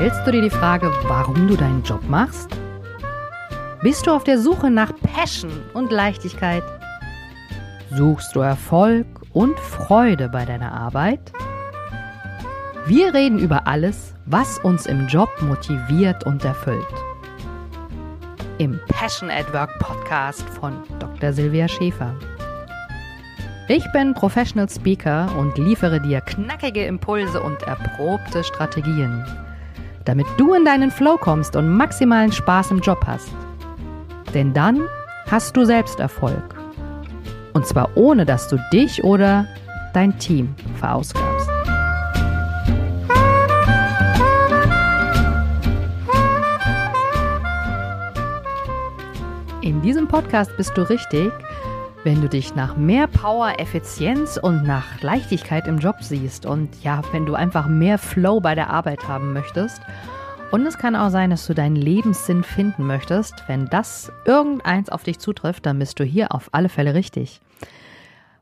Stellst du dir die Frage, warum du deinen Job machst? Bist du auf der Suche nach Passion und Leichtigkeit? Suchst du Erfolg und Freude bei deiner Arbeit? Wir reden über alles, was uns im Job motiviert und erfüllt. Im Passion at Work Podcast von Dr. Silvia Schäfer. Ich bin Professional Speaker und liefere dir knackige Impulse und erprobte Strategien, damit du in deinen Flow kommst und maximalen Spaß im Job hast. Denn dann hast du selbst Erfolg. Und zwar ohne, dass du dich oder dein Team verausgabst. In diesem Podcast bist du richtig, wenn du dich nach mehr Power, Effizienz und nach Leichtigkeit im Job siehst und ja, wenn du einfach mehr Flow bei der Arbeit haben möchtest. Und es kann auch sein, dass du deinen Lebenssinn finden möchtest. Wenn das irgendeins auf dich zutrifft, dann bist du hier auf alle Fälle richtig.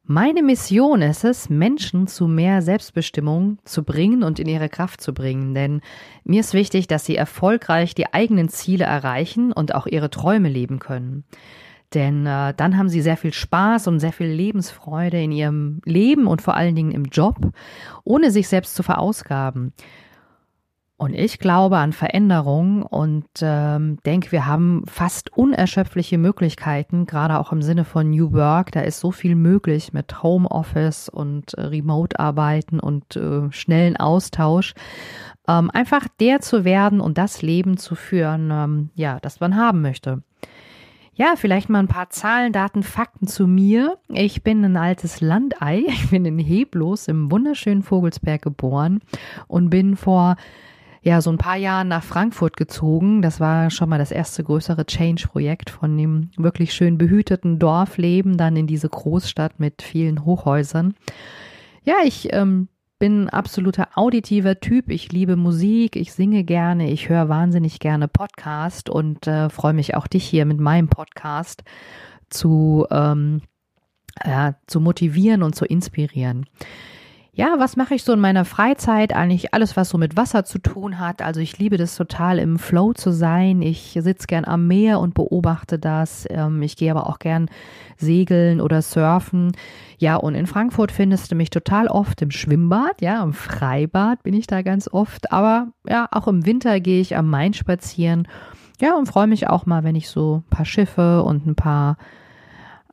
Meine Mission ist es, Menschen zu mehr Selbstbestimmung zu bringen und in ihre Kraft zu bringen. Denn mir ist wichtig, dass sie erfolgreich die eigenen Ziele erreichen und auch ihre Träume leben können. Denn äh, dann haben sie sehr viel Spaß und sehr viel Lebensfreude in ihrem Leben und vor allen Dingen im Job, ohne sich selbst zu verausgaben. Und ich glaube an Veränderung und ähm, denke, wir haben fast unerschöpfliche Möglichkeiten, gerade auch im Sinne von New Work. Da ist so viel möglich mit Homeoffice und äh, Remote-Arbeiten und äh, schnellen Austausch. Ähm, einfach der zu werden und das Leben zu führen, ähm, ja, das man haben möchte. Ja, vielleicht mal ein paar Zahlen, Daten, Fakten zu mir. Ich bin ein altes Landei. Ich bin in Heblos im wunderschönen Vogelsberg geboren und bin vor ja, so ein paar Jahren nach Frankfurt gezogen. Das war schon mal das erste größere Change-Projekt von dem wirklich schön behüteten Dorfleben dann in diese Großstadt mit vielen Hochhäusern. Ja, ich ähm, bin absoluter auditiver Typ. Ich liebe Musik, ich singe gerne, ich höre wahnsinnig gerne Podcast und äh, freue mich auch dich hier mit meinem Podcast zu, ähm, ja, zu motivieren und zu inspirieren. Ja, was mache ich so in meiner Freizeit? Eigentlich alles, was so mit Wasser zu tun hat. Also ich liebe das total im Flow zu sein. Ich sitze gern am Meer und beobachte das. Ähm, ich gehe aber auch gern segeln oder surfen. Ja, und in Frankfurt findest du mich total oft im Schwimmbad. Ja, im Freibad bin ich da ganz oft. Aber ja, auch im Winter gehe ich am Main spazieren. Ja, und freue mich auch mal, wenn ich so ein paar Schiffe und ein paar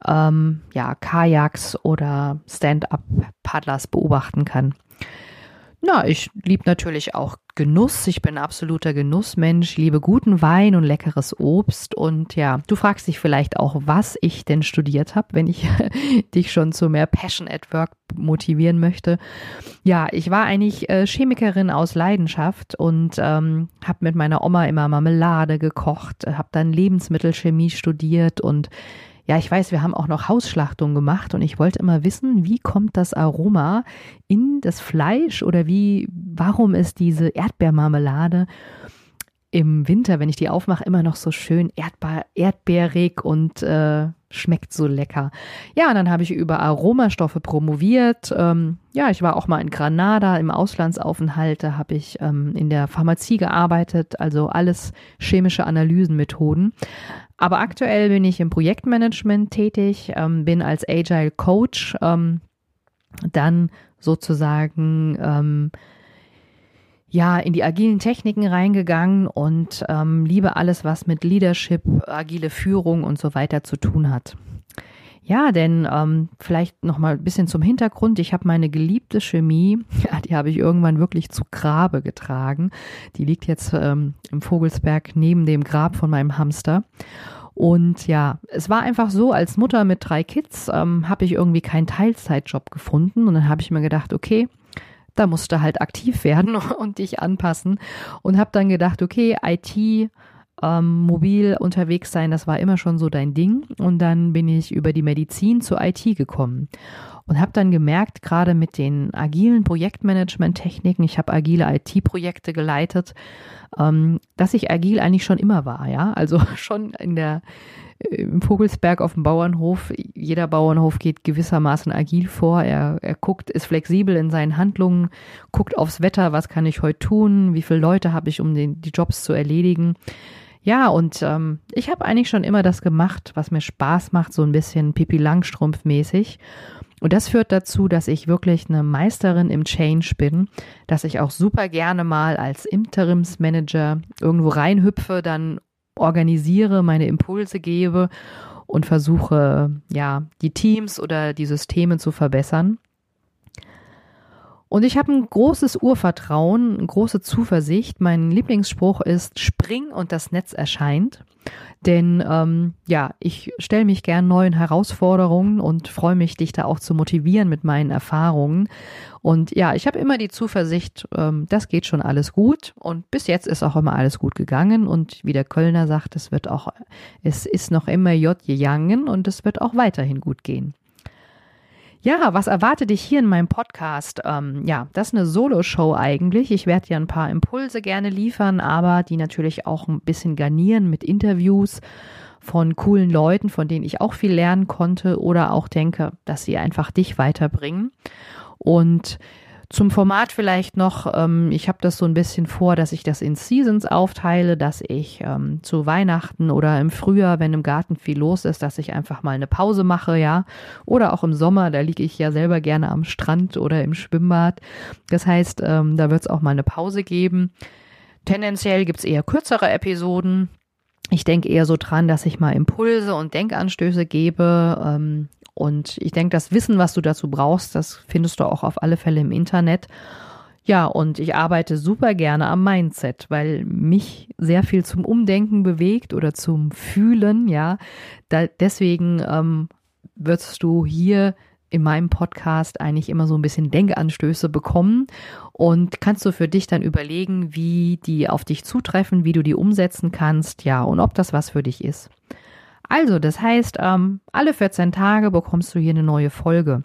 ähm, ja, Kajaks oder Stand-up-Paddlers beobachten kann. Na, ich liebe natürlich auch Genuss. Ich bin absoluter Genussmensch, ich liebe guten Wein und leckeres Obst. Und ja, du fragst dich vielleicht auch, was ich denn studiert habe, wenn ich dich schon zu mehr Passion at Work motivieren möchte. Ja, ich war eigentlich äh, Chemikerin aus Leidenschaft und ähm, habe mit meiner Oma immer Marmelade gekocht, habe dann Lebensmittelchemie studiert und ja, ich weiß, wir haben auch noch Hausschlachtung gemacht und ich wollte immer wissen, wie kommt das Aroma in das Fleisch oder wie, warum ist diese Erdbeermarmelade im Winter, wenn ich die aufmache, immer noch so schön erdbeer, erdbeerig und äh, schmeckt so lecker. Ja, und dann habe ich über Aromastoffe promoviert. Ähm, ja, ich war auch mal in Granada im Auslandsaufenthalt. Da habe ich ähm, in der Pharmazie gearbeitet, also alles chemische Analysenmethoden. Aber aktuell bin ich im Projektmanagement tätig, ähm, bin als Agile Coach ähm, dann sozusagen ähm, ja in die agilen Techniken reingegangen und ähm, liebe alles, was mit Leadership, agile Führung und so weiter zu tun hat. Ja, denn ähm, vielleicht noch mal ein bisschen zum Hintergrund. Ich habe meine geliebte Chemie, ja, die habe ich irgendwann wirklich zu Grabe getragen. Die liegt jetzt ähm, im Vogelsberg neben dem Grab von meinem Hamster. Und ja, es war einfach so, als Mutter mit drei Kids ähm, habe ich irgendwie keinen Teilzeitjob gefunden. Und dann habe ich mir gedacht, okay, da musst du halt aktiv werden und dich anpassen. Und habe dann gedacht, okay, IT ähm, mobil unterwegs sein, das war immer schon so dein Ding. Und dann bin ich über die Medizin zur IT gekommen. Und habe dann gemerkt, gerade mit den agilen Projektmanagement-Techniken, ich habe agile IT-Projekte geleitet, ähm, dass ich agil eigentlich schon immer war, ja. Also schon in der äh, im Vogelsberg auf dem Bauernhof. Jeder Bauernhof geht gewissermaßen agil vor. Er, er guckt, ist flexibel in seinen Handlungen, guckt aufs Wetter, was kann ich heute tun, wie viele Leute habe ich, um den, die Jobs zu erledigen. Ja, und ähm, ich habe eigentlich schon immer das gemacht, was mir Spaß macht, so ein bisschen Pipi Langstrumpf mäßig. Und das führt dazu, dass ich wirklich eine Meisterin im Change bin, dass ich auch super gerne mal als Interimsmanager irgendwo reinhüpfe, dann organisiere, meine Impulse gebe und versuche, ja, die Teams oder die Systeme zu verbessern. Und ich habe ein großes Urvertrauen, eine große Zuversicht. Mein Lieblingsspruch ist, spring und das Netz erscheint. Denn ähm, ja, ich stelle mich gern neuen Herausforderungen und freue mich, dich da auch zu motivieren mit meinen Erfahrungen. Und ja, ich habe immer die Zuversicht, ähm, das geht schon alles gut. Und bis jetzt ist auch immer alles gut gegangen. Und wie der Kölner sagt, es wird auch, es ist noch immer J gegangen und es wird auch weiterhin gut gehen. Ja, was erwartet dich hier in meinem Podcast? Ähm, ja, das ist eine Solo-Show eigentlich. Ich werde dir ein paar Impulse gerne liefern, aber die natürlich auch ein bisschen garnieren mit Interviews von coolen Leuten, von denen ich auch viel lernen konnte oder auch denke, dass sie einfach dich weiterbringen. Und zum Format vielleicht noch, ähm, ich habe das so ein bisschen vor, dass ich das in Seasons aufteile, dass ich ähm, zu Weihnachten oder im Frühjahr, wenn im Garten viel los ist, dass ich einfach mal eine Pause mache, ja. Oder auch im Sommer, da liege ich ja selber gerne am Strand oder im Schwimmbad. Das heißt, ähm, da wird es auch mal eine Pause geben. Tendenziell gibt es eher kürzere Episoden. Ich denke eher so dran, dass ich mal Impulse und Denkanstöße gebe, ähm, und ich denke, das Wissen, was du dazu brauchst, das findest du auch auf alle Fälle im Internet. Ja, und ich arbeite super gerne am Mindset, weil mich sehr viel zum Umdenken bewegt oder zum Fühlen, ja. Da, deswegen ähm, wirst du hier in meinem Podcast eigentlich immer so ein bisschen Denkanstöße bekommen und kannst du für dich dann überlegen, wie die auf dich zutreffen, wie du die umsetzen kannst, ja, und ob das was für dich ist. Also, das heißt, ähm, alle 14 Tage bekommst du hier eine neue Folge.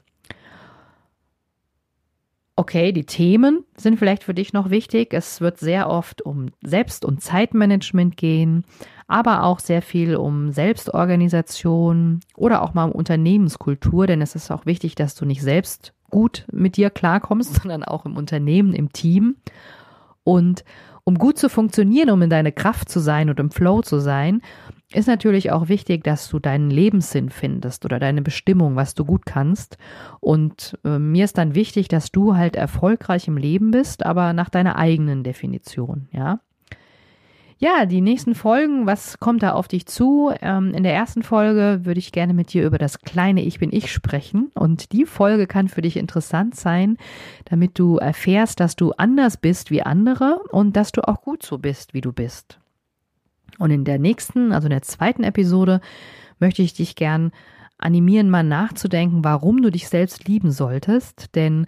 Okay, die Themen sind vielleicht für dich noch wichtig. Es wird sehr oft um Selbst- und Zeitmanagement gehen, aber auch sehr viel um Selbstorganisation oder auch mal um Unternehmenskultur, denn es ist auch wichtig, dass du nicht selbst gut mit dir klarkommst, sondern auch im Unternehmen, im Team. Und um gut zu funktionieren, um in deine Kraft zu sein und im Flow zu sein, ist natürlich auch wichtig, dass du deinen Lebenssinn findest oder deine Bestimmung, was du gut kannst. Und äh, mir ist dann wichtig, dass du halt erfolgreich im Leben bist, aber nach deiner eigenen Definition, ja. Ja, die nächsten Folgen, was kommt da auf dich zu? Ähm, in der ersten Folge würde ich gerne mit dir über das kleine Ich bin ich sprechen. Und die Folge kann für dich interessant sein, damit du erfährst, dass du anders bist wie andere und dass du auch gut so bist, wie du bist. Und in der nächsten, also in der zweiten Episode, möchte ich dich gern animieren, mal nachzudenken, warum du dich selbst lieben solltest. Denn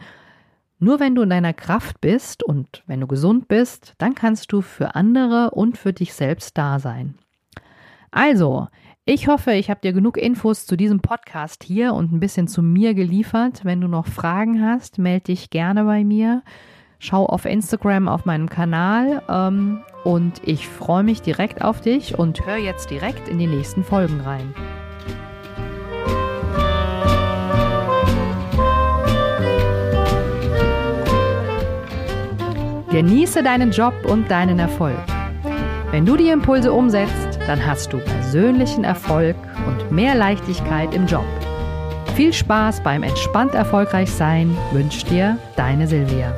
nur wenn du in deiner Kraft bist und wenn du gesund bist, dann kannst du für andere und für dich selbst da sein. Also, ich hoffe, ich habe dir genug Infos zu diesem Podcast hier und ein bisschen zu mir geliefert. Wenn du noch Fragen hast, melde dich gerne bei mir. Schau auf Instagram auf meinem Kanal ähm, und ich freue mich direkt auf dich und hör jetzt direkt in die nächsten Folgen rein. Genieße deinen Job und deinen Erfolg. Wenn du die Impulse umsetzt, dann hast du persönlichen Erfolg und mehr Leichtigkeit im Job. Viel Spaß beim entspannt erfolgreich sein wünscht dir deine Silvia.